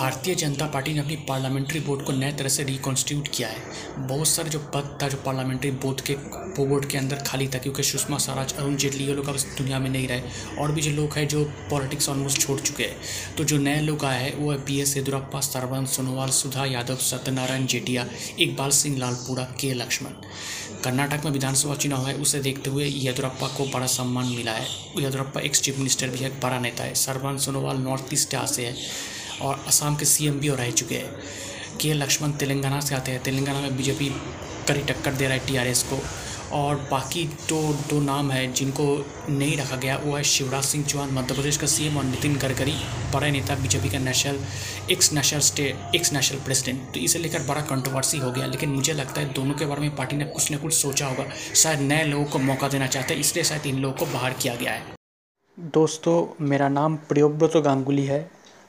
Bharatiya Janata party ने अपनी parliamentary board को नए तरह से रिकॉन्स्टिट्यूट किया है। बहुत सारे जो पद था, जो पार्लियामेंट्री बोर्ड के बोर्ड के अंदर खाली था, क्योंकि सुषमा स्वराज, अरुण जेटली, ये लोग अब दुनिया में नहीं रहे। और भी जो लोग हैं, जो पॉलिटिक्स ऑलमोस्ट छोड़ चुके हैं। तो जो नए लोग आए हैं, वो है P S Yediyurappa Sarbananda Sonowal, Sudha Yadav, Satyanarayan Jatiya, Iqbal Singh Lalpura, K Laxman. Karnataka में विधानसभा चुनाव है, उसे देखते हुए येदुरप्पा को बड़ा सम्मान मिला है। येदुरप्पा एक्स चीफ मिनिस्टर भी है बड़ा नेता है। सरवन सोनोवाल नॉर्थ ईस्ट से है। और असम के सीएम भी और रह चुके हैं। के लक्ष्मण तेलंगाना से आते हैं। तेलंगाना में बीजेपी कड़ी टक्कर दे रहा है टीआरएस को। और बाकी तो दो नाम है जिनको नहीं रखा गया, वो है शिवराज सिंह चौहान, मध्य प्रदेश का सीएम और नितिन गडकरी, बड़े नेता बीजेपी का national ex national state ex national president तो इसे लेकर बड़ा कंट्रोवर्सी हो गया, लेकिन मुझे लगता है दोनों के बारे में पार्टी ने कुछ ना कुछ सोचा होगा। शायद नए लोगों को मौका देना चाहते हैं, इसलिए शायद इन लोगों को बाहर किया गया है। दोस्तों, मेरा नाम प्रियोव्रत गांगुली है।